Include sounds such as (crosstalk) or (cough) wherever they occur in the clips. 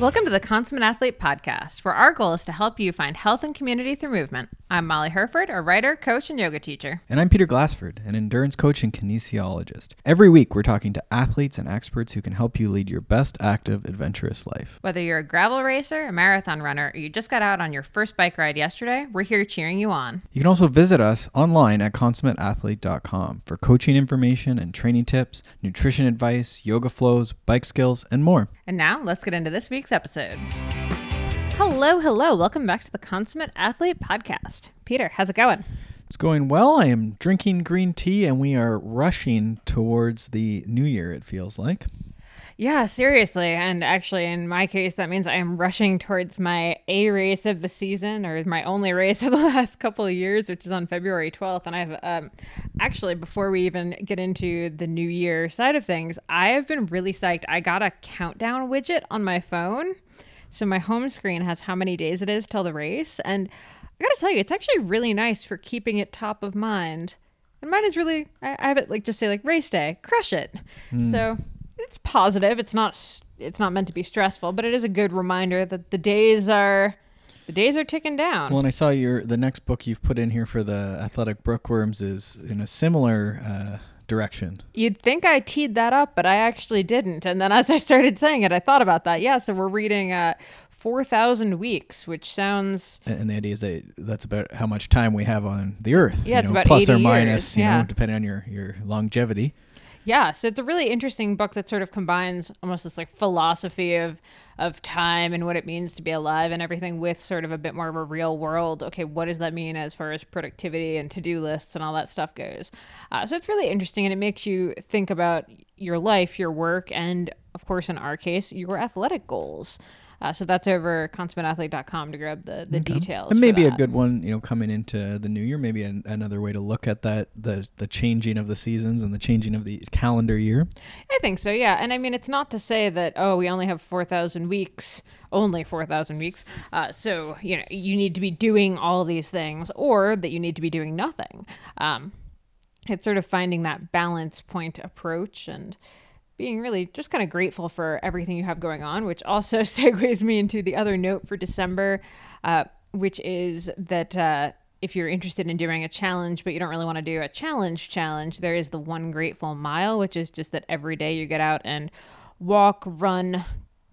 Welcome to the Consummate Athlete Podcast, where our goal is to help you find health and community through movement. I'm Molly Hurford, a writer, coach, and yoga teacher. And I'm Peter Glassford, an endurance coach and kinesiologist. Every week, we're talking to athletes and experts who can help you lead your best active, adventurous life. Whether you're a gravel racer, a marathon runner, or you just got out on your first bike ride yesterday, we're here cheering you on. You can also visit us online at consummateathlete.com for coaching information and training tips, nutrition advice, yoga flows, bike skills, and more. And now, let's get into this week's episode. Hello, hello. Welcome back to the Consummate Athlete Podcast. Peter, how's it going? It's going well. I am drinking green tea and we are rushing towards the new year, it feels like. Yeah, seriously. And actually, in my case, that means I am rushing towards my A race of the season or my only race (laughs) of the last couple of years, which is on February 12th. And I've um, actually, before we even get into the new year side of things, I have been really psyched. I got a countdown widget on my phone. So my home screen has how many days it is till the race. And I gotta tell you, it's actually really nice for keeping it top of mind. And mine is really, I, I have it like just say like race day, crush it. Mm. So it's positive. It's not it's not meant to be stressful, but it is a good reminder that the days are the days are ticking down. Well, and I saw your the next book you've put in here for the athletic bookworms is in a similar uh, direction. You'd think I teed that up, but I actually didn't. And then as I started saying it, I thought about that. Yeah, so we're reading uh, 4,000 weeks, which sounds. And the idea is that that's about how much time we have on the earth. Yeah, it's know, about plus or minus, years. you yeah. know, depending on your, your longevity. Yeah, so it's a really interesting book that sort of combines almost this like philosophy of of time and what it means to be alive and everything with sort of a bit more of a real world. Okay, what does that mean as far as productivity and to do lists and all that stuff goes? Uh, so it's really interesting and it makes you think about your life, your work, and of course, in our case, your athletic goals. Uh, so that's over consummateathlete.com to grab the, the okay. details. And maybe a good one, you know, coming into the new year, maybe an, another way to look at that, the, the changing of the seasons and the changing of the calendar year. I think so, yeah. And I mean, it's not to say that, oh, we only have 4,000 weeks, only 4,000 weeks. Uh, so, you know, you need to be doing all these things or that you need to be doing nothing. Um, it's sort of finding that balance point approach and being really just kind of grateful for everything you have going on, which also (laughs) segues me into the other note for December, uh, which is that uh, if you're interested in doing a challenge, but you don't really want to do a challenge challenge, there is the one grateful mile, which is just that every day you get out and walk, run,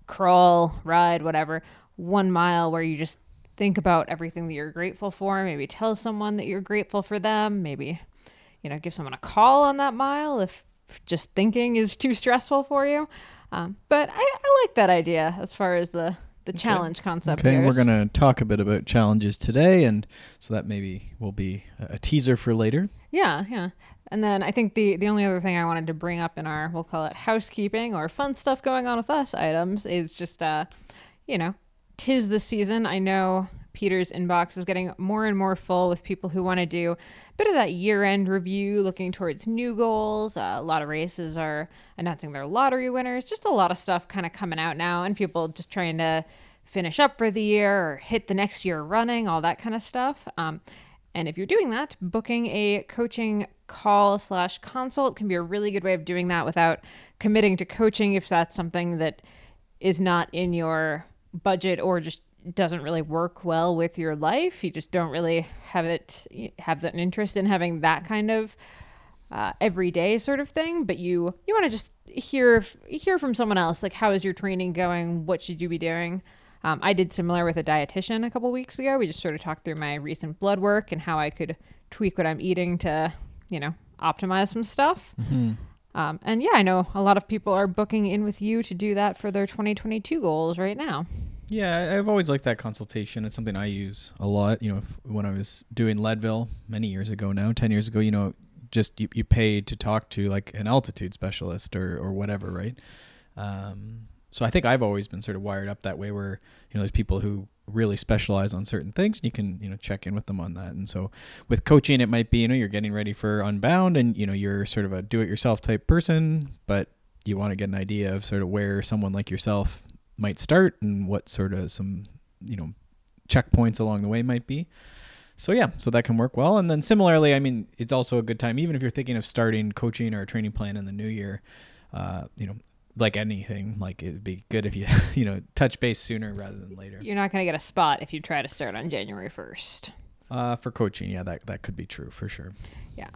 crawl, ride, whatever, one mile where you just think about everything that you're grateful for. Maybe tell someone that you're grateful for them. Maybe, you know, give someone a call on that mile if just thinking is too stressful for you. Um, but I, I, like that idea as far as the the okay. challenge concept. Okay, goes. we're going to talk a bit about challenges today, and so that maybe will be a teaser for later. Yeah, yeah. And then I think the the only other thing I wanted to bring up in our we'll call it housekeeping or fun stuff going on with us items is just uh, you know, tis the season. I know Peter's inbox is getting more and more full with people who want to do a bit of that year end review, looking towards new goals. Uh, a lot of races are announcing their lottery winners, just a lot of stuff kind of coming out now, and people just trying to finish up for the year or hit the next year running, all that kind of stuff. Um, and if you're doing that, booking a coaching call slash consult can be a really good way of doing that without committing to coaching if that's something that is not in your budget or just doesn't really work well with your life. You just don't really have it have an interest in having that kind of uh, everyday sort of thing. But you you want to just hear hear from someone else like how is your training going? What should you be doing? Um, I did similar with a dietitian a couple weeks ago. We just sort of talked through my recent blood work and how I could tweak what I'm eating to you know optimize some stuff. Mm-hmm. Um, and yeah, I know a lot of people are booking in with you to do that for their 2022 goals right now. Yeah, I've always liked that consultation. It's something I use a lot. You know, when I was doing Leadville many years ago now, 10 years ago, you know, just you, you pay to talk to like an altitude specialist or, or whatever, right? Um, so I think I've always been sort of wired up that way where, you know, there's people who really specialize on certain things. And you can, you know, check in with them on that. And so with coaching, it might be, you know, you're getting ready for Unbound and, you know, you're sort of a do it yourself type person, but you want to get an idea of sort of where someone like yourself might start and what sort of some you know checkpoints along the way might be. So yeah, so that can work well. And then similarly, I mean, it's also a good time even if you're thinking of starting coaching or a training plan in the new year. Uh, you know, like anything, like it'd be good if you (laughs) you know touch base sooner rather than later. You're not going to get a spot if you try to start on January 1st. Uh, for coaching, yeah, that that could be true for sure. Yeah.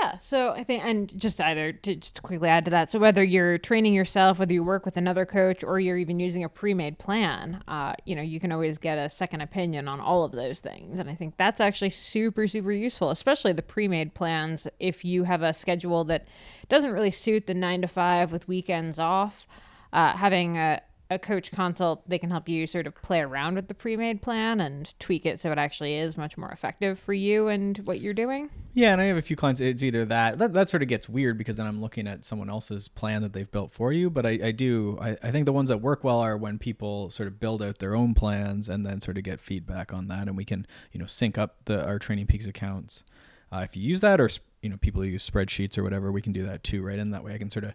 Yeah, so I think, and just either to just quickly add to that, so whether you're training yourself, whether you work with another coach, or you're even using a pre-made plan, uh, you know, you can always get a second opinion on all of those things, and I think that's actually super, super useful, especially the pre-made plans. If you have a schedule that doesn't really suit the nine to five with weekends off, uh, having a a coach consult, they can help you sort of play around with the pre-made plan and tweak it so it actually is much more effective for you and what you're doing. Yeah, and I have a few clients. It's either that that, that sort of gets weird because then I'm looking at someone else's plan that they've built for you. But I, I do I, I think the ones that work well are when people sort of build out their own plans and then sort of get feedback on that, and we can you know sync up the our Training Peaks accounts. Uh, if you use that, or you know people use spreadsheets or whatever, we can do that too, right? And that way I can sort of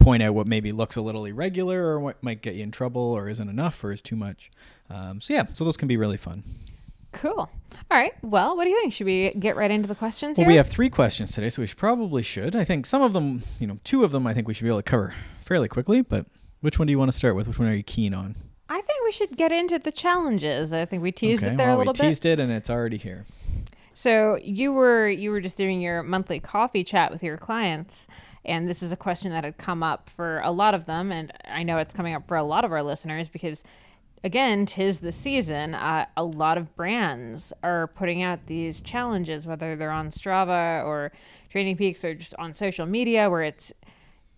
point out what maybe looks a little irregular or what might get you in trouble or isn't enough or is too much. Um, so yeah, so those can be really fun. Cool. All right. Well, what do you think? Should we get right into the questions Well, here? we have three questions today, so we should probably should. I think some of them, you know, two of them, I think we should be able to cover fairly quickly. But which one do you want to start with? Which one are you keen on? I think we should get into the challenges. I think we teased okay, it there well, a little we bit. teased it, and it's already here. So you were you were just doing your monthly coffee chat with your clients, and this is a question that had come up for a lot of them, and I know it's coming up for a lot of our listeners because, again, tis the season. Uh, a lot of brands are putting out these challenges, whether they're on Strava or Training Peaks or just on social media, where it's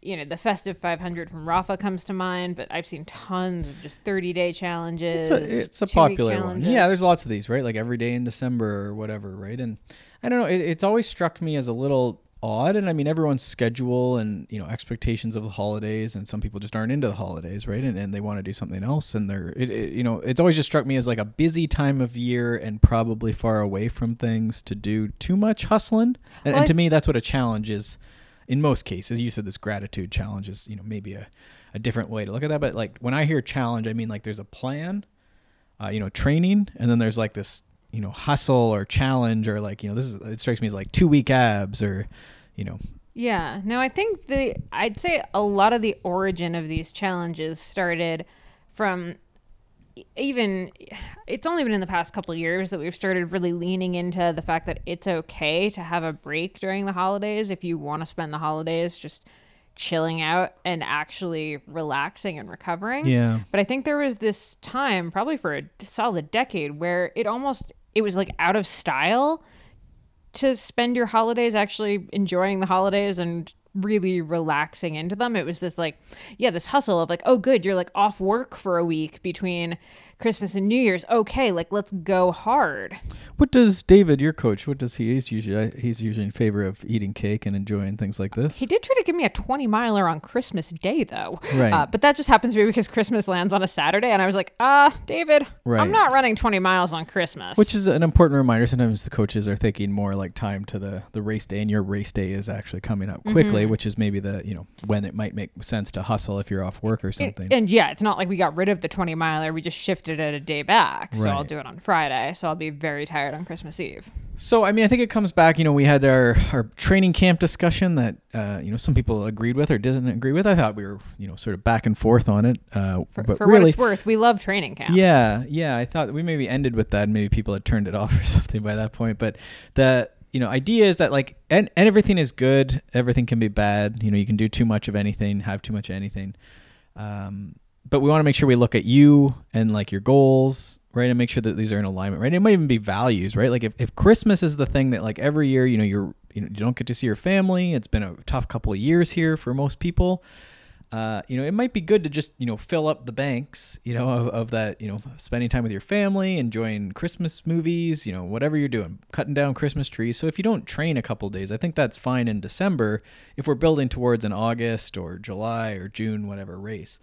you know, the festive 500 from Rapha comes to mind, but I've seen tons of just 30 day challenges. It's a, it's a popular one. Yeah, there's lots of these, right? Like every day in December or whatever, right? And I don't know, it, it's always struck me as a little odd. And I mean, everyone's schedule and, you know, expectations of the holidays, and some people just aren't into the holidays, right? And, and they want to do something else. And they're, it, it, you know, it's always just struck me as like a busy time of year and probably far away from things to do too much hustling. And, Well, and to me, that's what a challenge is in most cases you said this gratitude challenge is you know maybe a, a different way to look at that but like when i hear challenge i mean like there's a plan uh, you know training and then there's like this you know hustle or challenge or like you know this is it strikes me as like two week abs or you know Yeah. No, I think the I'd say a lot of the origin of these challenges started from even it's only been in the past couple of years that we've started really leaning into the fact that it's okay to have a break during the holidays if you want to spend the holidays just chilling out and actually relaxing and recovering. Yeah. But I think there was this time probably for a solid decade where it almost it was like out of style to spend your holidays actually enjoying the holidays and really relaxing into them. It was this like, yeah, this hustle of like, oh, good, you're like off work for a week between Christmas and New Year's. Okay, like let's go hard. what does david your coach what does he he's usually he's usually in favor of eating cake and enjoying things like this He did try to give me a 20 miler on Christmas Day though. Right. Uh, but that just happens to be because Christmas lands on a Saturday. And I was like, ah, David, Right. I'm not running 20 miles on Christmas. which is an important reminder sometimes the coaches are thinking more like time to the the race day and your race day is actually coming up quickly which is maybe the you know when it might make sense to hustle if you're off work or And- something And, yeah, it's not like we got rid of the 20 miler. We just shifted it a day back. So I'll do it on Friday. So I'll be very tired on Christmas Eve. So I mean, I think it comes back. You know, we had our our training camp discussion that uh, you know some people agreed with or didn't agree with. I thought we were you know sort of back and forth on it. Uh, For, but for what it's worth, we love training camps. yeah, yeah. I thought we maybe ended with that, and maybe people had turned it (laughs) off or something by that point. But the you know idea is that like and, and everything is good. Everything can be bad. You know, you can do too much of anything, have too much of anything. Um, but we want to make sure we look at you and like your goals, right? And make sure that these are in alignment, right? It might even be values, right? Like if, if Christmas is the thing that like every year, you know, you're you know you don't get to see your family. It's been a tough couple of years here for most people. Uh, you know, it might be good to just you know fill up the banks, you know, of, of that, you know, spending time with your family, enjoying Christmas movies, you know, whatever you're doing, cutting down Christmas trees. So if you don't train a couple days, I think that's fine in December. If we're building towards an August or July or June, whatever race,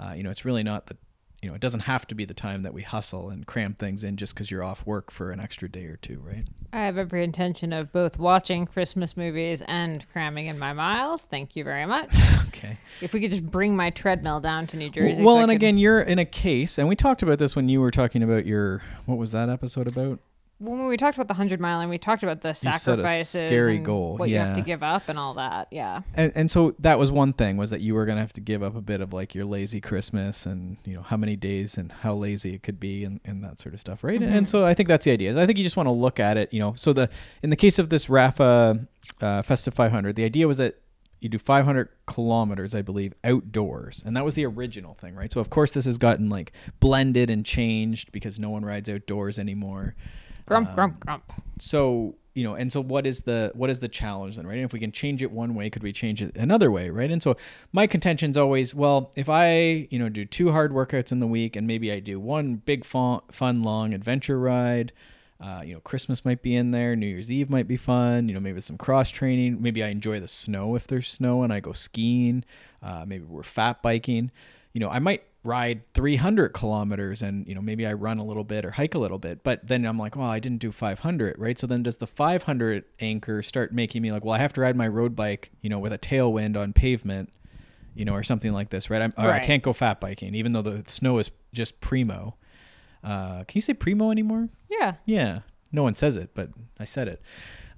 uh, you know, it's really not the, you know, it doesn't have to be the time that we hustle and cram things in just because you're off work for an extra day or two, right? I have every intention of both watching Christmas movies and cramming in my miles. Thank you very much. (laughs) Okay. if we could just bring my treadmill down to New Jersey. Well, so and could- again, you're in a case, and we talked about this when you were talking about your what was that episode about? When we talked about the hundred mile and we talked about the sacrifices, scary and goal, what you have to give up, and all that. Yeah, and, and so that was one thing was that you were gonna have to give up a bit of like your lazy Christmas and you know how many days and how lazy it could be and, and that sort of stuff, right? And so I think that's the idea. Is I think you just want to look at it, you know. So the in the case of this Rapha uh, Festive 500, the idea was that you do 500 kilometers, I believe, outdoors, and that was the original thing, right? So of course this has gotten like blended and changed because no one rides outdoors anymore grump, Um, grump, grump. so you know and so what is the what is the challenge then right and if we can change it one way could we change it another way right and so my contention's always well if i you know do two hard workouts in the week and maybe i do one big fun, fun long adventure ride uh, you know christmas might be in there new year's eve might be fun you know maybe some cross training maybe i enjoy the snow if there's snow and i go skiing uh, maybe we're fat biking you know i might ride 300 kilometers and you know maybe i run a little bit or hike a little bit but then i'm like well i didn't do 500 right? So then does the 500 anchor start making me like well i have to ride my road bike you know with a tailwind on pavement you know or something like this right? I'm, or i can't go fat biking even though the snow is just primo. Uh, can you say primo anymore? Yeah, yeah. No one says it but i said it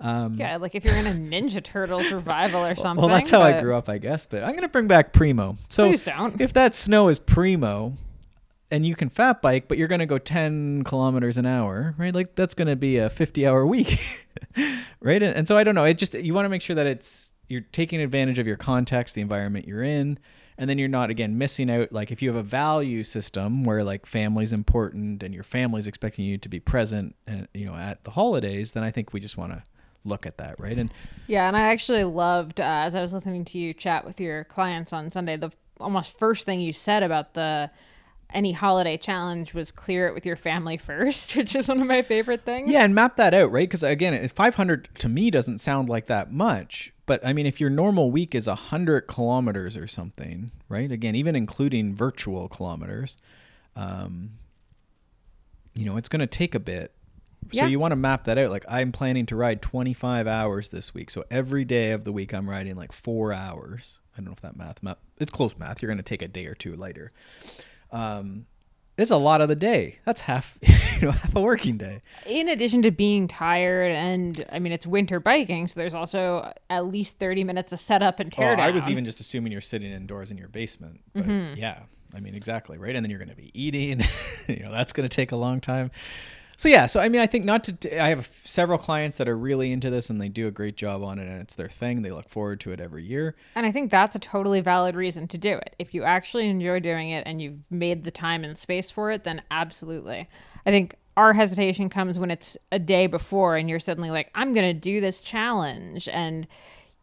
um, yeah. Like if you're in a Ninja Turtles revival or (laughs) something. well that's how i grew up i guess but i'm gonna bring back primo so Please don't. if that snow is primo and you can fat bike but you're going to go 10 kilometers an hour right like that's going to be a 50 hour week (laughs) right and, and so i don't know it just you want to make sure that it's you're taking advantage of your context the environment you're in and then you're not again missing out like if you have a value system where like family's important and your family's expecting you to be present and you know at the holidays then i think we just want to look at that right and Yeah, and I actually loved uh, as I was listening to you chat with your clients on Sunday. The almost first thing you said about the any holiday challenge was clear it with your family (laughs) first, which is one of my favorite things. Yeah, and map that out, right? Because again, if 500 to me doesn't sound like that much, but I mean, if your normal week is 100 kilometers or something, right? Again, even including virtual kilometers, um, you know, it's going to take a bit. So Yeah. you want to map that out. Like I'm planning to ride 25 hours this week. So every day of the week, I'm riding like four hours. I don't know if that math, map it's close math. You're going to take a day or two later. Um, it's a lot of the day. That's half, (laughs) you know, half a working day. In addition to being tired, and I mean it's winter biking, so there's also at least thirty minutes of setup and tear Well, down. I was even just assuming you're sitting indoors in your basement. But Mm-hmm. yeah, I mean, exactly, right? And then you're going to be eating. (laughs) you know, that's going to take a long time. So yeah, so I mean, I think not to. I have several clients that are really into this, and they do a great job on it, and it's their thing. They look forward to it every year. And I think that's a totally valid reason to do it. If you actually enjoy doing it and you've made the time and space for it, then absolutely. I think our hesitation comes when it's a day before and you're suddenly like, I'm going to do this challenge. And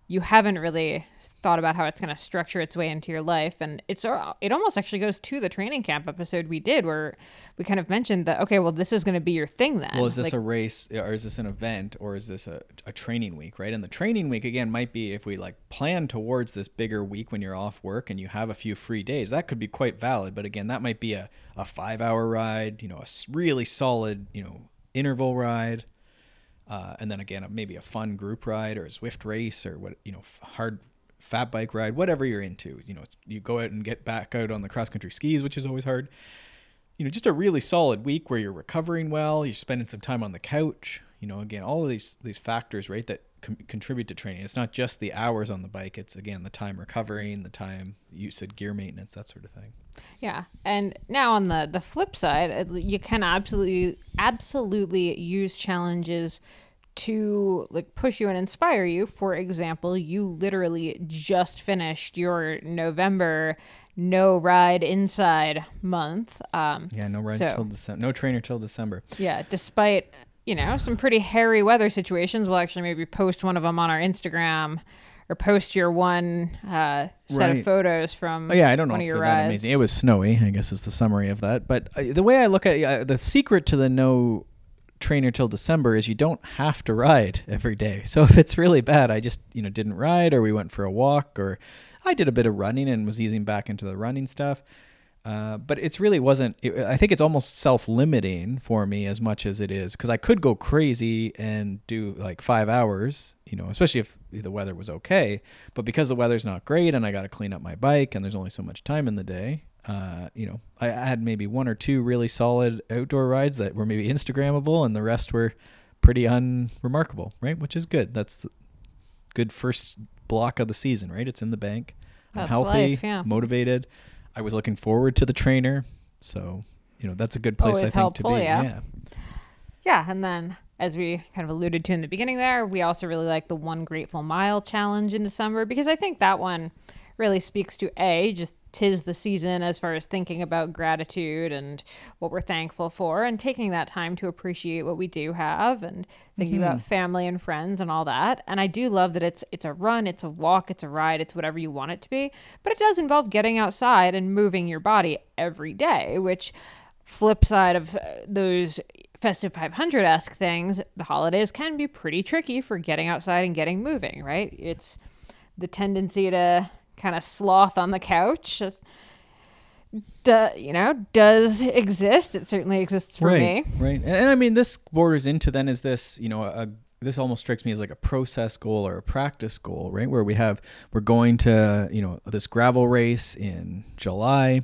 you haven't really thought about how it's going to structure its way into your life and it's uh, it almost actually goes to the training camp episode we did where we kind of mentioned that okay well this is going to be your thing then Well, is this Like, a race, or is this an event, or is this a, a training week, right? And the training week again might be if we like plan towards this bigger week when you're off work and you have a few free days. That could be quite valid, but again, that might be a, a five hour ride, you know, a really solid, you know, interval ride, uh, and then again, maybe a fun group ride or a Zwift race or what, you know, hard fat bike ride, whatever you're into. You know, you go out and get back out on the cross country skis, which is always hard you know, just a really solid week where you're recovering well, you're spending some time on the couch. You know, again, all of these these factors, right, that com- contribute to training. It's not just the hours on the bike; it's again the time recovering, the time you said gear maintenance, that sort of thing. Yeah, and now on the the flip side, uh, you can absolutely absolutely use challenges to like push you and inspire you. For example, you literally just finished your November no ride inside month. Um, Yeah, no rides So- till December, no trainer till December. yeah, despite you know some pretty hairy weather situations, we'll actually maybe post one of them on our Instagram. Or post your one uh, set Right. of photos from Oh yeah, I don't know one if they're that amazing. It was snowy, I guess is the summary of that. But uh, the way I look at it, uh, the secret to the no trainer till December is you don't have to ride every day. (laughs) So if it's really bad, I just you know didn't ride, or we went for a walk, or I did a bit of running and was easing back into the running stuff. Uh, but it's really wasn't. It, I think it's almost self-limiting for me as much as it is because I could go crazy and do like five hours, you know, especially if the weather was okay. But because the weather's not great and I got to clean up my bike and there's only so much time in the day, uh, you know, I, I had maybe one or two really solid outdoor rides that were maybe Instagrammable, and the rest were pretty unremarkable, right? Which is good. That's the good first block of the season, right? It's in the bank. I'm That's healthy, life, yeah. motivated. I was looking forward to the trainer, so you know that's a good place I Always think to helpful, be. yeah. Yeah, and then as we kind of alluded to in the beginning there, we also really like the one grateful mile challenge in December because I think that one really speaks to a just tis the season as far as thinking about gratitude and what we're thankful for and taking that time to appreciate what we do have and thinking about family and friends and all that. And i do love that it's it's a run it's a walk it's a ride it's whatever you want it to be. But it does involve getting outside and moving your body every day which flip side of uh, those festive 500 esque things, the holidays can be pretty tricky for getting outside and getting moving, right? It's the tendency to kind of sloth on the couch. Do, you know, does exist. It certainly exists for right, me. right. And, and I mean, this borders into then is this, you know, a this almost strikes me as like a process goal or a practice goal, right? Where we have we're going to, you know, this gravel race in July.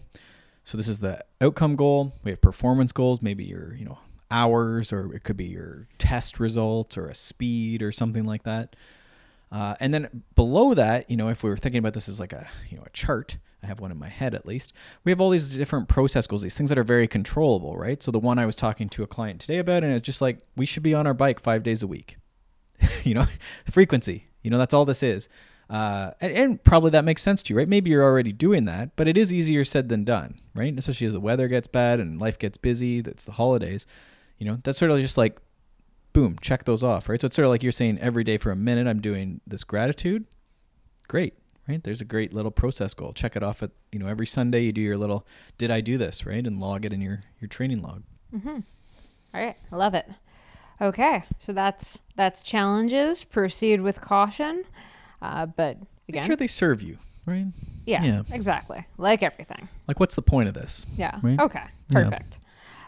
So this is the outcome goal. We have performance goals, maybe your, you know, hours or it could be your test results or a speed or something like that. Uh, and then below that, you know, if we were thinking about this as like a, you know, a chart, I have one in my head at least. We have all these different process goals, these things that are very controllable, right? So the one I was talking to a client today about, and it's just like we should be on our bike five days a week. (laughs) you know, (laughs) frequency. You know, that's all this is. Uh, and, and probably that makes sense to you, right? Maybe you're already doing that, but it is easier said than done, right? Especially as the weather gets bad and life gets busy. That's the holidays. You know, that's sort of just like, boom, check those off, right? So it's sort of like you're saying every day for a minute, I'm doing this gratitude. Great, right? There's a great little process goal. Check it off at, you know, every Sunday you do your little, did I do this, right? And log it in your, your training log. Mm-hmm. All right, I love it. Okay, so that's that's challenges. Proceed with caution, uh, but Make sure they serve you, right? yeah, yeah. exactly, like everything. Like, what's the point of this? Yeah. Right? Okay. Perfect.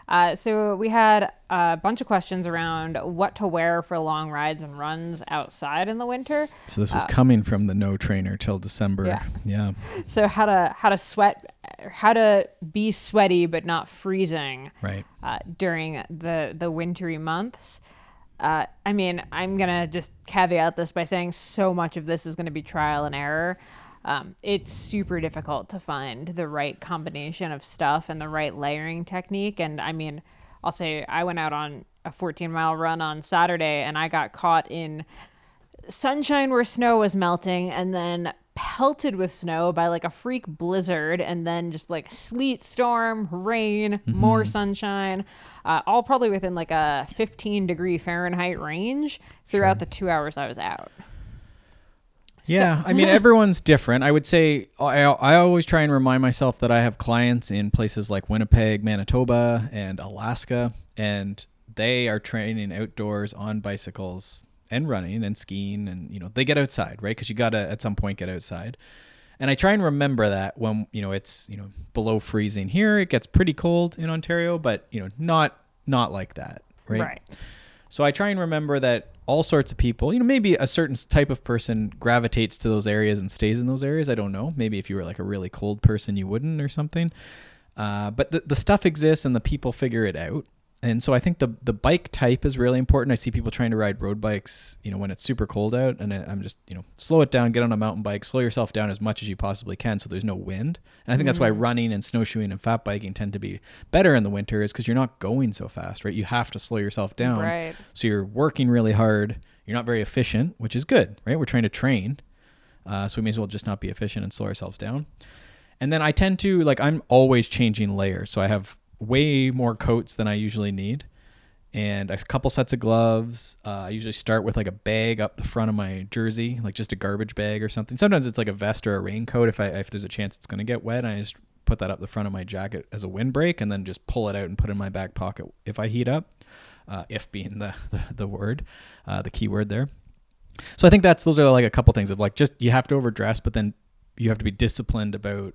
Uh, so we had a bunch of questions around what to wear for long rides and runs outside in the winter. So this was coming from the no trainer till December. Uh, Yeah. yeah. (laughs) So how to how to sweat, how to be sweaty but not freezing Right. uh, during the the wintry months. Uh, I mean, I'm gonna just caveat this by saying so much of this is gonna be trial and error. Um, it's super difficult to find the right combination of stuff and the right layering technique. And I mean, I'll say I went out on a 14 mile run on Saturday and I got caught in sunshine where snow was melting and then pelted with snow by like a freak blizzard and then just like sleet storm rain more sunshine uh, all probably within like a 15 degree fahrenheit range throughout the two hours i was out Yeah, I mean (laughs) everyone's different. I would say I I always try and remind myself that I have clients in places like Winnipeg, Manitoba, and Alaska, and they are training outdoors on bicycles and running and skiing, and you know they get outside, right? Because you gotta at some point get outside. And I try and remember that when you know it's you know below freezing here, it gets pretty cold in Ontario, but you know not not like that, right? right So I try and remember that all sorts of people, you know, maybe a certain type of person gravitates to those areas and stays in those areas. I don't know. Maybe if you were like a really cold person, you wouldn't or something. Uh, but the, the stuff exists and the people figure it out. And so I think the the bike type is really important. I see people trying to ride road bikes, you know, when it's super cold out, and I- I'm just, you know, slow it down, get on a mountain bike, slow yourself down as much as you possibly can, so there's no wind. And I think that's why running and snowshoeing and fat biking tend to be better in the winter, is because you're not going so fast, right? You have to slow yourself down. Right. So you're working really hard. You're not very efficient, which is good, right? We're trying to train, uh, so we may as well just not be efficient and slow ourselves down. And then I tend to like I'm always changing layers, so I have way more coats than I usually need, and a couple sets of gloves. Uh, I usually start with like a bag up the front of my jersey, like just a garbage bag or something. Sometimes it's like a vest or a raincoat if I if there's a chance it's gonna get wet. I just put that up the front of my jacket as a windbreak, and then just pull it out and put it in my back pocket if I heat up. Uh, if being the (laughs) the, the word, uh, the key word there. So I think that's those are like a couple things of like just you have to overdress, but then you have to be disciplined about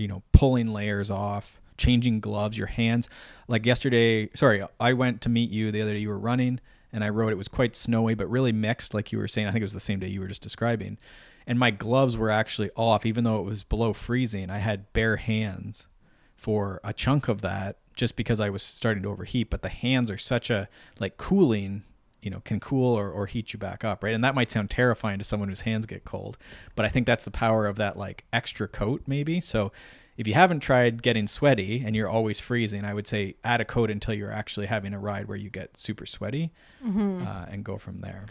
you know, pulling layers off, changing gloves, your hands. Like yesterday, sorry, I went to meet you the other day. You were running, and I rode. It was quite snowy, but really mixed, like you were saying. I think it was the same day you were just describing. And my gloves were actually off, even though it was below freezing. I had bare hands for a chunk of that, just because I was starting to overheat. But the hands are such a like cooling you know can cool or, or heat you back up right and that might sound terrifying to someone whose hands get cold but i think that's the power of that like extra coat maybe so if you haven't tried getting sweaty and you're always freezing i would say add a coat until you're actually having a ride where you get super sweaty Mm-hmm. uh, and go from there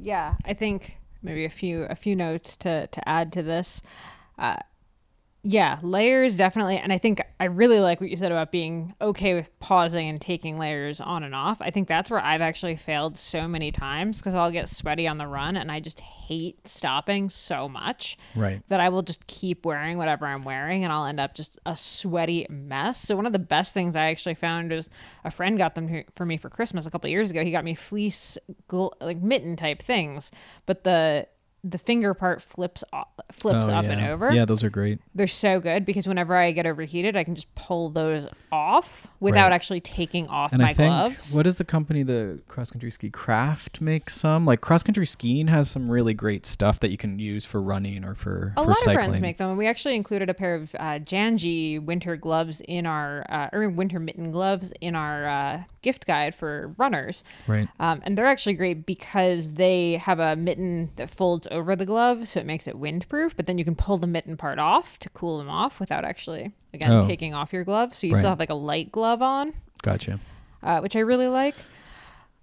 Yeah, I think maybe a few a few notes to to add to this. Uh, yeah, layers definitely, and I think I really like what you said about being okay with pausing and taking layers on and off. I think that's where I've actually failed so many times because I'll get sweaty on the run, and I just hate stopping so much right that I will just keep wearing whatever I'm wearing and I'll end up just a sweaty mess. So one of the best things I actually found is a friend got them for me for Christmas a couple of years ago. He got me fleece like mitten type things, but the the finger part flips off, flips Oh, up yeah. and over. yeah those are great They're so good because whenever I get overheated, I can just pull those off without Right. actually taking off and my I think gloves. what is the company the cross country ski craft makes some like cross country skiing has some really great stuff that you can use for running or for A for lot cycling. of brands make them. We actually included a pair of uh, Janji winter gloves in our, uh, or winter mitten gloves in our uh, gift guide for runners. right Um, and they're actually great because they have a mitten that folds over the glove, so it makes it windproof. But then you can pull the mitten part off to cool them off without actually, again, Oh. taking off your glove. So you Right. still have like a light glove on gotcha uh, which I really like.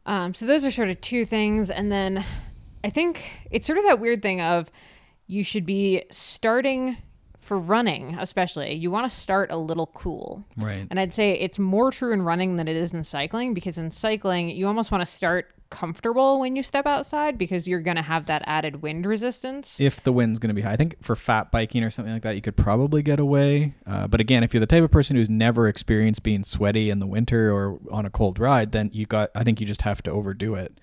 Um, so those are sort of two things, and then I think it's sort of that weird thing of you should be starting for running, especially. You want to start a little cool, right and I'd say it's more true in running than it is in cycling because in cycling you almost want to start comfortable when you step outside because you're going to have that added wind resistance. if the wind's going to be high. I think for fat biking or something like that, you could probably get away. Uh, but again, if you're the type of person who's never experienced being sweaty in the winter or on a cold ride, then you got. I think you just have to overdo it.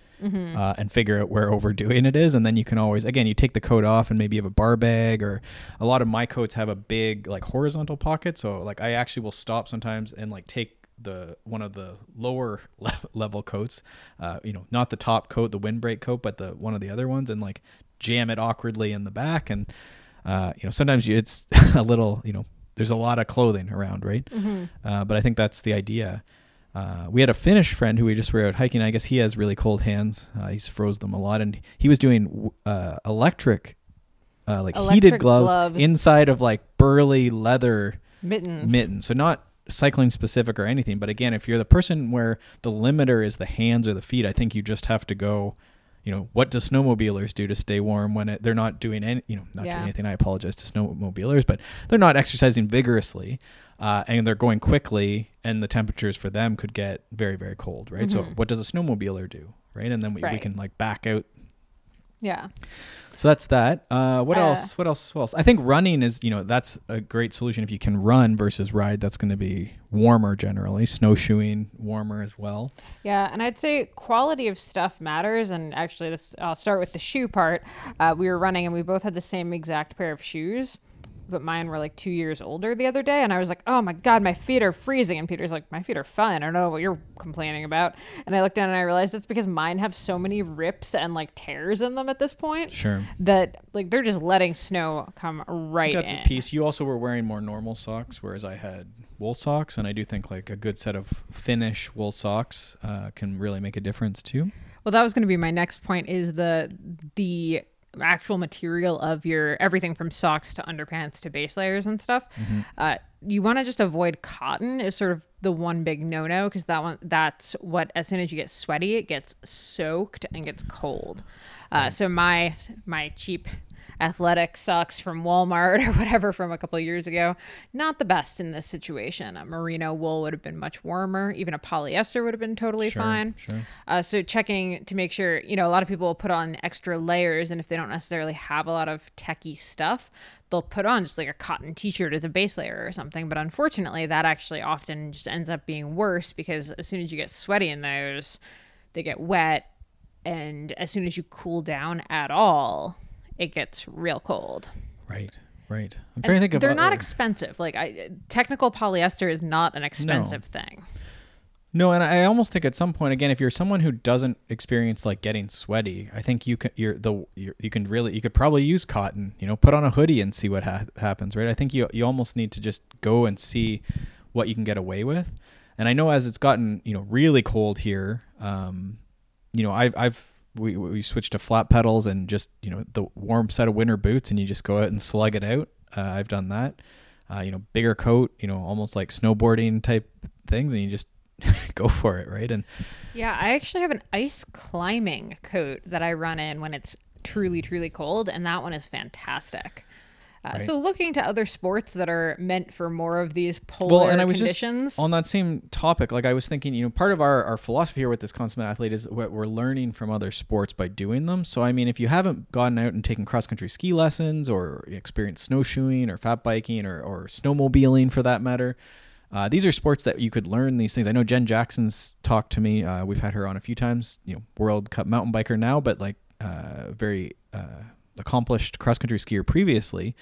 Uh, and figure out where overdoing it is, and then you can always again you take the coat off and maybe you have a bar bag or a lot of my coats have a big like horizontal pocket, so like I actually will stop sometimes and like take the one of the lower (laughs) le- level coats, uh, you know, not the top coat, the windbreak coat, but the one of the other ones, and like jam it awkwardly in the back. And uh, you know, sometimes you, it's (laughs) a little, you know, there's a lot of clothing around, right? Uh, but I think that's the idea. Uh, we had a Finnish friend who we just were out hiking. I guess he has really cold hands. Uh, he's froze them a lot, and he was doing uh, electric, uh, like heated gloves, gloves. inside of like burly leather Mittens. mitten. So not cycling specific or anything, but again, if you're the person where the limiter is the hands or the feet, I think you just have to go. You know, what do snowmobilers do to stay warm when it, they're not doing any? You know, not Yeah. doing anything. I apologize to snowmobilers, but they're not exercising vigorously, uh, and they're going quickly, and the temperatures for them could get very, very cold, right? So, Mhm. what does a snowmobiler do, right? And then we, we can like back out Yeah. so that's that. Uh, what Uh, else? What else? What else? I think running is, you know, that's a great solution if you can run versus ride. That's going to be warmer generally. Snowshoeing warmer as well. Yeah, and I'd say quality of stuff matters. And actually, this I'll start with the shoe part. Uh, we were running, and we both had the same exact pair of shoes, but mine were like two years older the other day. And I was like, "Oh my god, my feet are freezing." And Peter's like, "My feet are fine. I don't know what you're complaining about." And I looked down and I realized it's because mine have so many rips and like tears in them at this point Sure. that like they're just letting snow come right that's in. a piece. You also were wearing more normal socks, whereas I had wool socks, and I do think like a good set of thinnish wool socks uh, can really make a difference too. Well, that was going to be my next point is the the actual material of your everything from socks to underpants to base layers and stuff. Uh, you want to just avoid cotton is sort of the one big no no because that one that's what as soon as you get sweaty it gets soaked and gets cold. Uh, so my my cheap athletic socks from Walmart (laughs) or whatever from a couple of years ago. Not the best in this situation. A merino wool would have been much warmer. Even a polyester would have been totally Sure, fine. sure. Uh, so checking to make sure, you know, a lot of people will put on extra layers, and if they don't necessarily have a lot of techie stuff, they'll put on just like a cotton T-shirt as a base layer or something. But unfortunately, that actually often just ends up being worse because as soon as you get sweaty in those, they get wet, and as soon as you cool down at all, it gets real cold. Right. Right. I'm trying to think of. They're not expensive. Like I, technical polyester is not an expensive thing. No, and I almost think at some point again, if you're someone who doesn't experience like getting sweaty, I think you can you're the you're, you can really you could probably use cotton. You know, put on a hoodie and see what ha- happens. Right. I think you you almost need to just go and see what you can get away with. And I know as it's gotten you know really cold here, um, you know I've I've we we switched to flat pedals and just you know the warm set of winter boots and you just go out and slug it out. Uh, I've done that. Uh, you know, bigger coat, you know, almost like snowboarding type things, and you just (laughs) go for it, right? And Yeah, I actually have an ice climbing coat that I run in when it's truly, truly cold, and that one is fantastic. Uh, So, looking to other sports that are meant for more of these polar well, and I was conditions. just on that same topic. Like I was thinking, you know, part of our, our philosophy here with this consummate athlete is what we're learning from other sports by doing them. So I mean, if you haven't gotten out and taken cross country ski lessons or experienced snowshoeing or fat biking or, or snowmobiling for that matter, uh, these are sports that you could learn these things. I know Jen Jackson's talked to me. Uh, we've had her on a few times. You know, World Cup mountain biker now, but like uh, very uh, accomplished cross country skier previously.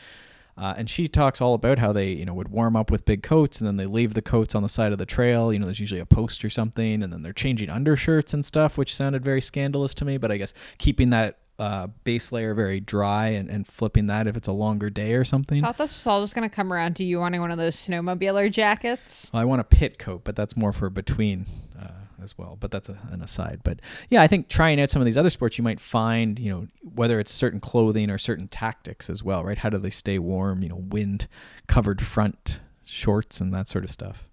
Uh, and she talks all about how they, you know, would warm up with big coats and then they leave the coats on the side of the trail. You know, there's usually a post or something, and then they're changing undershirts and stuff, which sounded very scandalous to me. But I guess keeping that uh, base layer very dry and, and flipping that if it's a longer day or something. I thought this was all just going to come around to you wanting one of those snowmobiler jackets. Well, I want a pit coat, but that's more for between uh, as well. But that's a, an aside. But yeah, I think trying out some of these other sports, you might find, you know, whether it's certain clothing or certain tactics as well, right? How do they stay warm? You know, wind covered front shorts and that sort of stuff.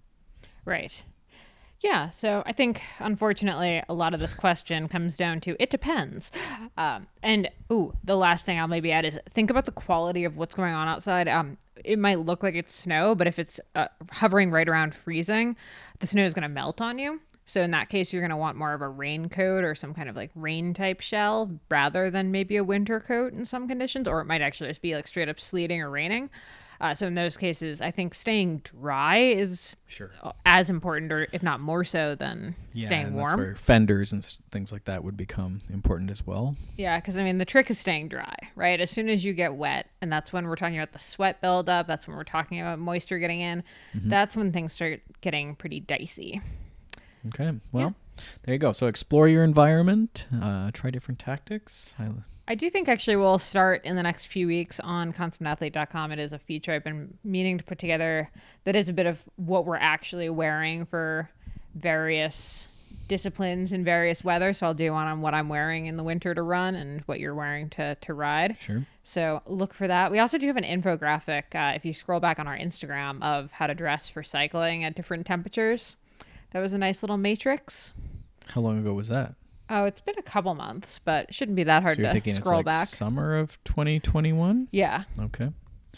Right. Yeah, so I think unfortunately a lot of this question comes down to it depends. Um, and ooh, the last thing I'll maybe add is think about the quality of what's going on outside. Um, it might look like it's snow, but if it's uh, hovering right around freezing, the snow is going to melt on you. So in that case, you're going to want more of a raincoat or some kind of like rain type shell rather than maybe a winter coat in some conditions, or it might actually just be like straight up sleeting or raining. Uh, so in those cases, I think staying dry is Sure. as important, or if not more so, than staying and that's warm. fenders and things like that would become important as well. Yeah, because I mean, the trick is staying dry, right? As soon as you get wet, and that's when we're talking about the sweat buildup, that's when we're talking about moisture getting in, Mm-hmm. that's when things start getting pretty dicey. Okay. Well, there you go. So explore your environment, uh, try different tactics. I, I do think actually we'll start in the next few weeks on consummateathlete.com. It is a feature I've been meaning to put together that is a bit of what we're actually wearing for various disciplines in various weather. So I'll do one on what I'm wearing in the winter to run and what you're wearing to, to ride. sure. So look for that. We also do have an infographic uh, if you scroll back on our Instagram of how to dress for cycling at different temperatures. That was a nice little matrix. How long ago was that? Oh, it's been a couple months, but it shouldn't be that hard so you're to thinking scroll it's like back. summer of 2021? Yeah. Okay.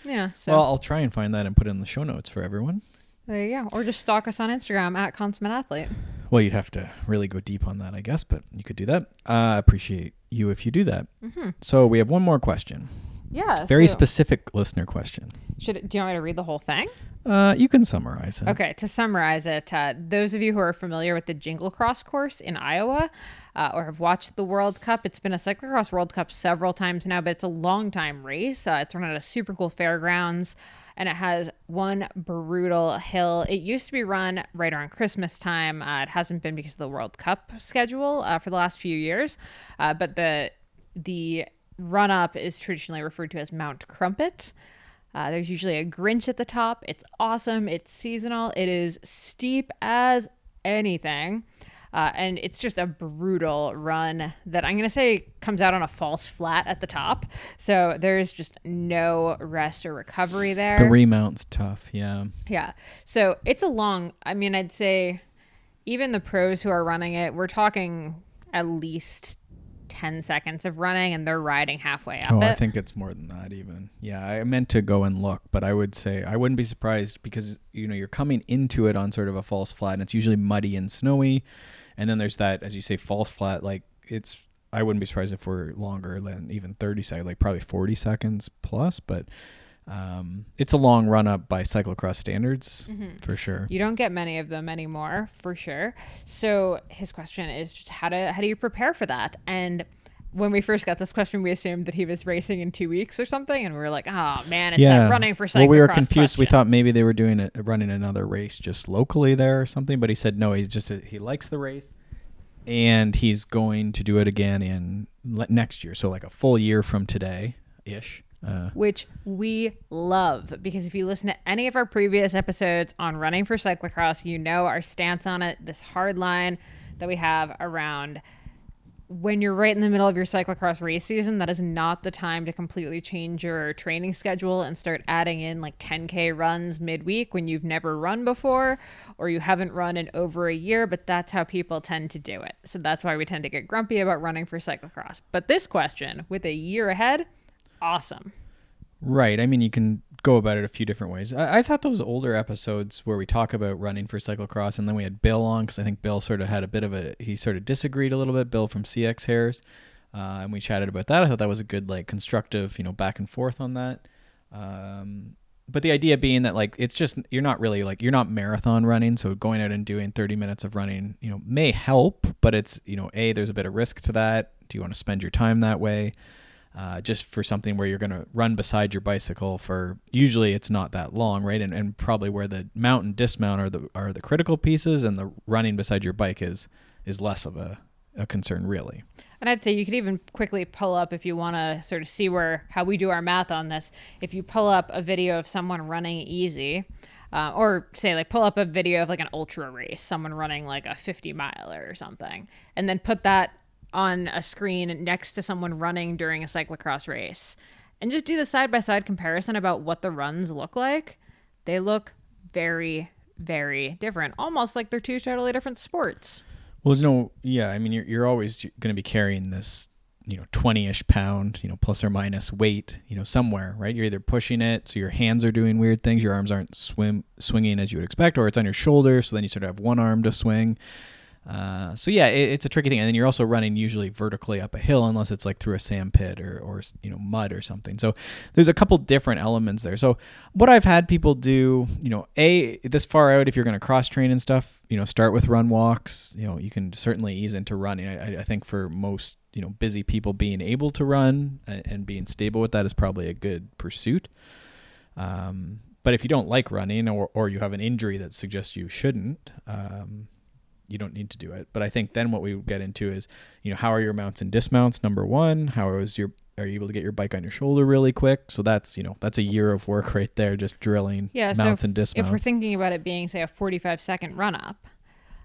Yeah. So well, I'll try and find that and put it in the show notes for everyone. there you go. Or just stalk us on Instagram at consummate athlete. Well, you'd have to really go deep on that, I guess, but you could do that. I appreciate you if you do that. Mm-hmm. So we have one more question. Yeah. Very so specific listener question. Should it, do you want me to read the whole thing? Uh, you can summarize it. Okay, to summarize it, uh, those of you who are familiar with the Jingle Cross course in Iowa uh, or have watched the World Cup, it's been a cyclocross World Cup several times now, but it's a long time race. Uh, it's run at a super cool fairgrounds and it has one brutal hill. It used to be run right around Christmas time. Uh, it hasn't been because of the World Cup schedule uh, for the last few years, uh, but the the run up is traditionally referred to as Mount Crumpet. Uh, there's usually a Grinch at the top. It's awesome. It's seasonal. It is steep as anything. Uh, and it's just a brutal run that I'm going to say comes out on a false flat at the top. So there's just no rest or recovery there. The remount's tough. Yeah. Yeah. So it's a long, I mean, I'd say even the pros who are running it, we're talking at least 10 seconds of running and they're riding halfway up Oh, it. I think it's more than that even. Yeah, I meant to go and look, but I would say I wouldn't be surprised because you know you're coming into it on sort of a false flat, and it's usually muddy and snowy, and then there's that as you say false flat. Like it's, I wouldn't be surprised if we're longer than even 30 seconds, like probably 40 seconds plus, but. Um, it's a long run up by cyclocross standards Mm-hmm. for sure. You don't get many of them anymore, for sure. So his question is just how to how do you prepare for that? And when we first got this question, we assumed that he was racing in two weeks or something, and we were like, "Oh man, it's yeah. that running for cyclocross." Well, we were confused. We thought maybe they were doing it, running another race just locally there or something, but he said no. He's just he likes the race, and he's going to do it again in le- next year. So like a full year from today, ish. Uh, which we love because if you listen to any of our previous episodes on running for cyclocross, you know our stance on it, this hard line that we have around when you're right in the middle of your cyclocross race season, that is not the time to completely change your training schedule and start adding in like 10K runs midweek when you've never run before or you haven't run in over a year, but that's how people tend to do it. So that's why we tend to get grumpy about running for cyclocross. But this question, with a year ahead, awesome. Right. I mean, you can go about it a few different ways. I, I thought those older episodes where we talk about running for cyclocross, and then we had Bill on because I think Bill sort of had a bit of a he sort of disagreed a little bit. Bill from CX Hairs, uh, and we chatted about that. I thought that was a good like constructive, you know, back and forth on that. Um, but the idea being that like it's just you're not really like you're not marathon running, so going out and doing 30 minutes of running, you know, may help, but it's you know, a there's a bit of risk to that. Do you want to spend your time that way? Uh, just for something where you're going to run beside your bicycle for usually it's not that long, right? And, and probably where the mount and dismount are the are the critical pieces, and the running beside your bike is is less of a, a concern, really. And I'd say you could even quickly pull up if you want to sort of see where how we do our math on this. If you pull up a video of someone running easy, uh, or say like pull up a video of like an ultra race, someone running like a 50 miler or something, and then put that on a screen next to someone running during a cyclocross race, and just do the side by side comparison about what the runs look like. They look very, very different, almost like they're two totally different sports. Well, there's no, yeah. I mean, you're you're always going to be carrying this, you know, 20ish pound, you know, plus or minus weight, you know, somewhere, right? You're either pushing it, so your hands are doing weird things, your arms aren't swim swinging as you would expect, or it's on your shoulder, so then you sort of have one arm to swing. Uh, so yeah, it, it's a tricky thing, and then you're also running usually vertically up a hill, unless it's like through a sand pit or, or you know mud or something. So there's a couple different elements there. So what I've had people do, you know, a this far out, if you're going to cross train and stuff, you know, start with run walks. You know, you can certainly ease into running. I, I think for most you know busy people, being able to run and, and being stable with that is probably a good pursuit. Um, but if you don't like running or, or you have an injury that suggests you shouldn't, um, you don't need to do it. But I think then what we get into is, you know, how are your mounts and dismounts? Number one, how is your are you able to get your bike on your shoulder really quick? So that's you know that's a year of work (laughs) right there, just drilling Yeah, so mounts and dismounts. If we're thinking about it being, say, a 45 second run up,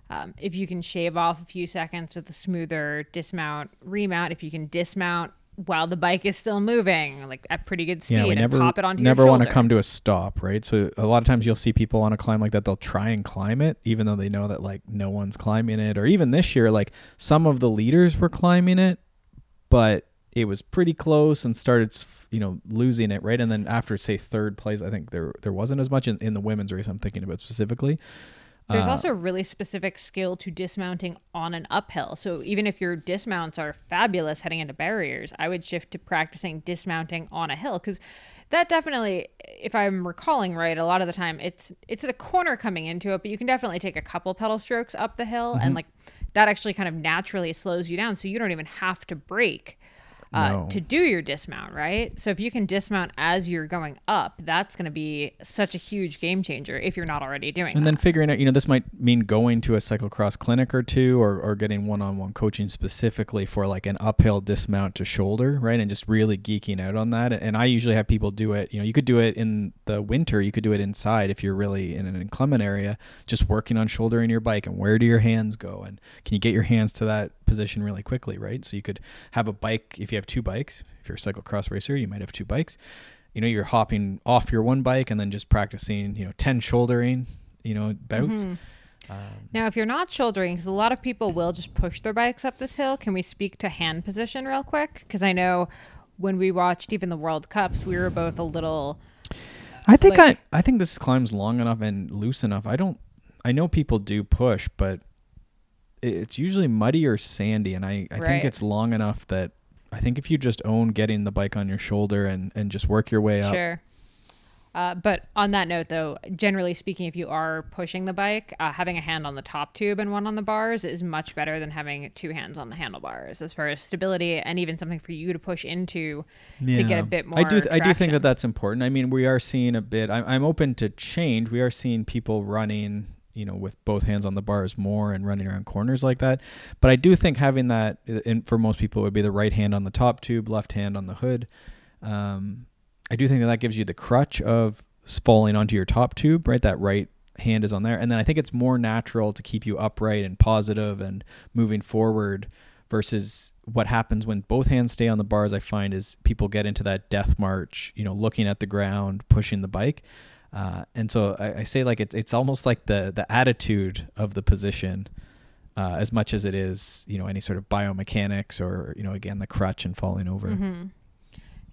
um, if you can shave off a few seconds with a smoother dismount, remount, if you can dismount while the bike is still moving, like at pretty good speed, yeah, we and never pop it onto never want to come to a stop, right? So a lot of times you'll see people on a climb like that. They'll try and climb it, even though they know that like no one's climbing it. Or even this year, like some of the leaders were climbing it, but it was pretty close and started, you know, losing it, right? And then after say third place, I think there there wasn't as much in, in the women's race. I'm thinking about specifically. There's Uh, also a really specific skill to dismounting on an uphill. So even if your dismounts are fabulous heading into barriers, I would shift to practicing dismounting on a hill because that definitely, if I'm recalling right, a lot of the time it's it's the corner coming into it, but you can definitely take a couple pedal strokes up the hill Mm-hmm. and like that actually kind of naturally slows you down, so you don't even have to brake. Uh, No. to do your dismount, right? So if you can dismount as you're going up, that's going to be such a huge game changer if you're not already doing and that. then figuring out, you know, this might mean going to a cyclocross clinic or two or, or getting one on one coaching specifically for like an uphill dismount to shoulder, right? And just really geeking out on that. And I usually have people do it, you know, you could do it in the winter, you could do it inside if you're really in an inclement area, just working on shouldering your bike and where do your hands go? And can you get your hands to that position really quickly, right? So you could have a bike, if you have two bikes, if you're a cyclocross racer, you might have two bikes you know you're hopping off your one bike and then just practicing you know 10 shouldering you know bouts Mhm. um, Now, if you're not shouldering, because a lot of people will just push their bikes up this hill, can we speak to hand position real quick? Because I know when we watched even the World Cups, we were both a little. i think like- i i think this climb's long enough and loose enough i don't i know people do push but it's usually muddy or sandy and i i Right. think it's long enough that i think if you just own getting the bike on your shoulder and and just work your way up Sure. Uh, but on that note, though, generally speaking, if you are pushing the bike, uh, having a hand on the top tube and one on the bars is much better than having two hands on the handlebars as far as stability and even something for you to push into to get a bit more. I do. Th- I do think that that's important. I mean, we are seeing a bit. I'm, I'm open to change. We are seeing people running, you know, with both hands on the bars more and running around corners like that. But I do think having that, and for most people, would be the right hand on the top tube, left hand on the hood. Um, I do think that that gives you the crutch of falling onto your top tube, right? That right hand is on there. And then I think it's more natural to keep you upright and positive and moving forward versus what happens when both hands stay on the bars. I find is people get into that death march, you know, looking at the ground, pushing the bike. Uh, and so I, I say like it's it's almost like the the attitude of the position uh, as much as it is you know any sort of biomechanics or you know again the crutch and falling over. Mhm.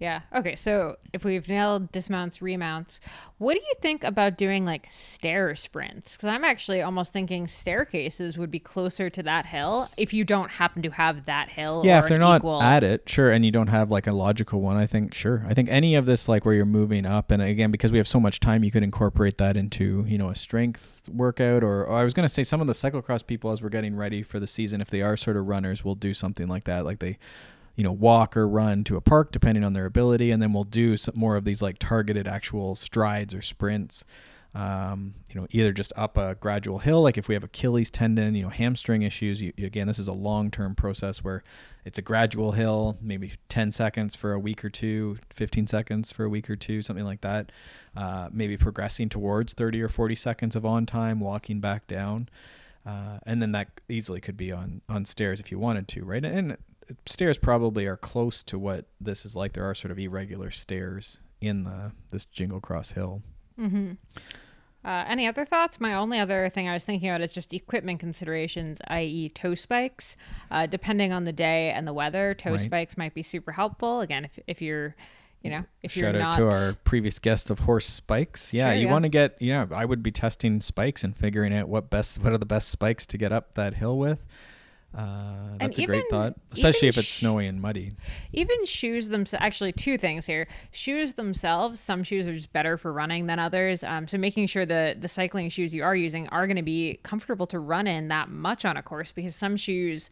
Yeah. Okay. So if we've nailed dismounts, remounts, what do you think about doing like stair sprints? Because I'm actually almost thinking staircases would be closer to that hill if you don't happen to have that hill. Yeah, or if they're not equal... at it, sure, and you don't have like a logical one, I think sure. I think any of this like where you're moving up, and again because we have so much time, you could incorporate that into you know a strength workout, or, or I was gonna say some of the cyclocross people as we're getting ready for the season, if they are sort of runners, will do something like that, like they you know walk or run to a park depending on their ability, and then we'll do some more of these like targeted actual strides or sprints. Um, you know, either just up a gradual hill, like if we have Achilles tendon, you know, hamstring issues. You, again, this is a long-term process where it's a gradual hill, maybe 10 seconds for a week or two, 15 seconds for a week or two, something like that. Uh, maybe progressing towards 30 or 40 seconds of on time, walking back down. Uh, and then that easily could be on, on stairs if you wanted to, right? And stairs probably are close to what this is like. There are sort of irregular stairs in the this Jingle Cross Hill. Mm-hmm. Uh, any other thoughts? My only other thing I was thinking about is just equipment considerations, i.e., toe spikes. Uh, depending on the day and the weather, toe Right. spikes might be super helpful. Again, if, if you're, you know, if Shout you're out not to our previous guest of horse spikes. Yeah, Sure, you yeah. want to get yeah, I would be testing spikes and figuring out what best what are the best spikes to get up that hill with. Uh, that's a great thought, especially if it's sh- snowy and muddy. even shoes themselves actually two things here shoes themselves some shoes are just better for running than others um, so making sure the the cycling shoes you are using are going to be comfortable to run in that much on a course because some shoes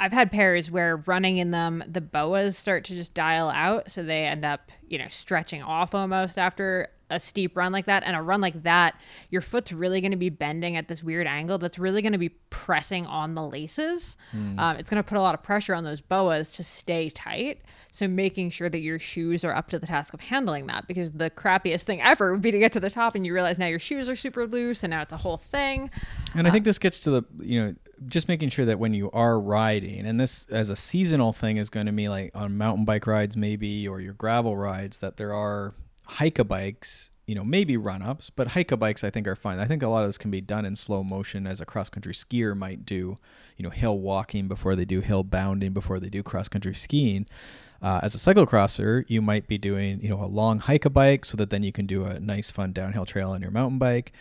I've had pairs where running in them, the boas start to just dial out. So they end up, you know, stretching off almost after a steep run like that. And a run like that, your foot's really going to be bending at this weird angle that's really going to be pressing on the laces. Um, it's going to put a lot of pressure on those boas to stay tight. So making sure that your shoes are up to the task of handling that because the crappiest thing ever would be to get to the top and you realize now your shoes are super loose and now it's a whole thing. And I think this gets to the you know just making sure that when you are riding, and this as a seasonal thing is going to be like on mountain bike rides maybe or your gravel rides that there are hike a bikes, you know maybe run ups, but hike a bikes I think are fine. I think a lot of this can be done in slow motion as a cross country skier might do, you know hill walking before they do hill bounding before they do cross country skiing. Uh, as a cyclocrosser, you might be doing, you know, a long hike a bike so that then you can do a nice, fun downhill trail on your mountain bike.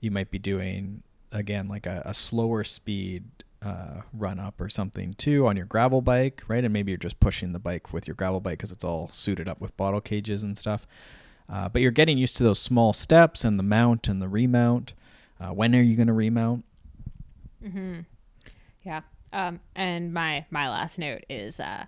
You might be doing again like a, a slower speed uh, run up or something too on your gravel bike, right? And maybe you're just pushing the bike with your gravel bike because it's all suited up with bottle cages and stuff. Uh, but you're getting used to those small steps and the mount and the remount. Uh, when are you going to remount? Mm-hmm. Yeah. Um, and my my last note is uh,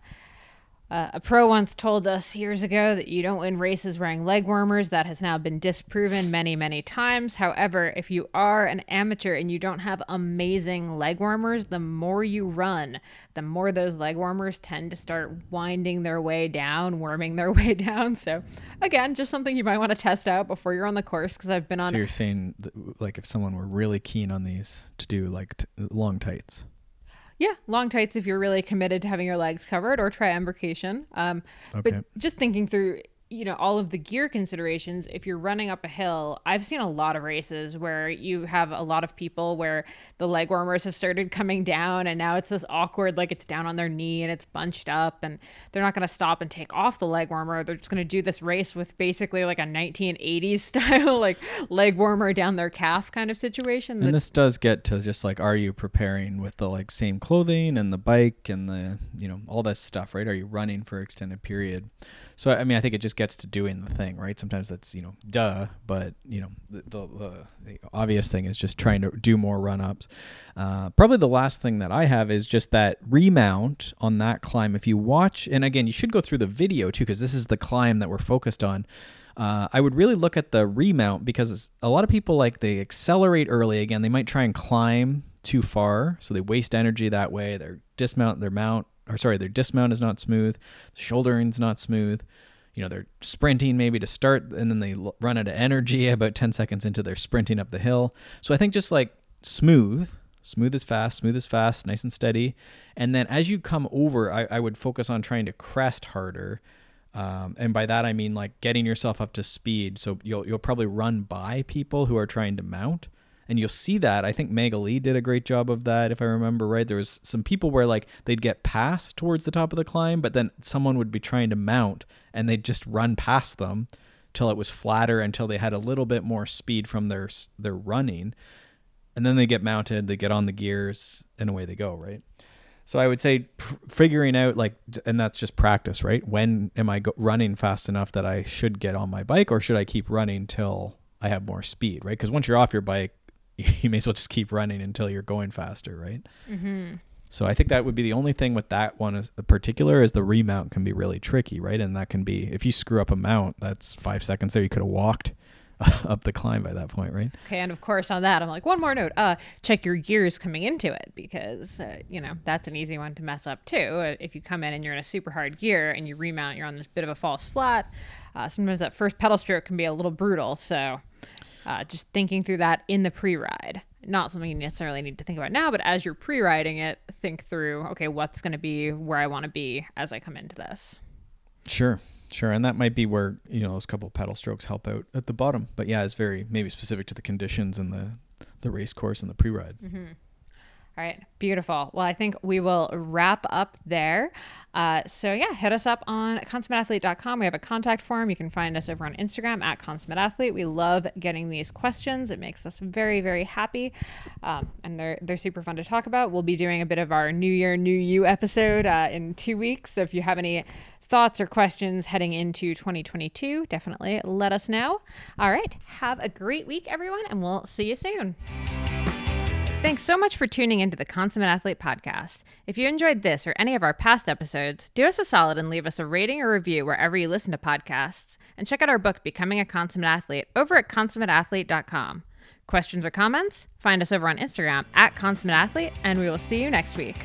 uh, a pro once told us years ago that you don't win races wearing leg warmers. That has now been disproven many many times. However, if you are an amateur and you don't have amazing leg warmers, the more you run, the more those leg warmers tend to start winding their way down, worming their (laughs) way down. So, again, just something you might want to test out before you're on the course because I've been on So you're saying that, like if someone were really keen on these to do like t- long tights. Yeah, long tights if you're really committed to having your legs covered, or try embrocation. Um, Okay. But just thinking through, you know, all of the gear considerations, if you're running up a hill, I've seen a lot of races where you have a lot of people where the leg warmers have started coming down, and now it's this awkward, like it's down on their knee and it's bunched up, and they're not going to stop and take off the leg warmer. They're just going to do this race with basically like a 1980s (laughs) style, like leg warmer down their calf kind of situation. And this does get to just like, are you preparing with the like same clothing and the bike and the, you know, all that stuff, right? Are you running for extended period? So, I mean, I think it just gets to doing the thing, right? Sometimes that's you know, duh, but you know, the the, the, obvious thing is just trying to do more run ups. Uh, probably the last thing that I have is just that remount on that climb. If you watch, and again, you should go through the video too, because this is the climb that we're focused on. Uh, I would really look at the remount because a lot of people like they accelerate early. Again, they might try and climb too far, so they waste energy that way. Their dismount, their mount, or sorry, their dismount is not smooth. The shouldering's not smooth. You know, they're sprinting maybe to start, and then they run out of energy (laughs) about ten seconds into their sprinting up the hill. So I think just like smooth, smooth as fast, smooth as fast, nice and steady. And then as you come over, I, I would focus on trying to crest harder um, and by that I mean like getting yourself up to speed. So you'll you'll probably run by people who are trying to mount, and you'll see that. I think Maghalie did a great job of that, if I remember right. There was some people where like they'd get past towards the top of the climb, but then someone would be trying to mount, and they'd just run past them till it was flatter, until they had a little bit more speed from their their running, and then they get mounted, they get on the gears, and away they go. Right. So I would say pr- figuring out like, and that's just practice, right? When am I go- running fast enough that I should get on my bike, or should I keep running till I have more speed, right? Because once you're off your bike, (laughs) you may as well just keep running until you're going faster, right? Mm-hmm. So I think that would be the only thing with that one is particular is the remount can be really tricky, right? And that can be if you screw up a mount, that's five seconds there. You could have walked (laughs) up the climb by that point, right? Okay, and of course on that, I'm like one more note. Uh, check your gears coming into it because uh, you know that's an easy one to mess up too. Uh, if you come in and you're in a super hard gear and you remount, you're on this bit of a false flat. Uh, sometimes that first pedal stroke can be a little brutal. So uh, just thinking through that in the pre-ride. Not something you necessarily need to think about now, but as you're pre-riding it, think through. Okay, what's going to be where I want to be as I come into this. Sure. Sure, and that might be where you know those couple pedal strokes help out at the bottom. But yeah, it's very maybe specific to the conditions and the the race course and the pre-ride. Mm-hmm. All right, beautiful. Well, I think we will wrap up there. Uh, so, yeah, hit us up on consummateathlete.com. We have a contact form. You can find us over on Instagram at consummateathlete. We love getting these questions. It makes us very, very happy. Um, and they're, they're super fun to talk about. We'll be doing a bit of our New Year, New You episode uh, in two weeks. So, if you have any thoughts or questions heading into 2022, definitely let us know. All right, have a great week, everyone, and we'll see you soon. Thanks so much for tuning into the Consummate Athlete podcast. If you enjoyed this or any of our past episodes, do us a solid and leave us a rating or review wherever you listen to podcasts. And check out our book, Becoming a Consummate Athlete, over at consummateathlete.com. Questions or comments? Find us over on Instagram at Consummate Athlete, and we will see you next week.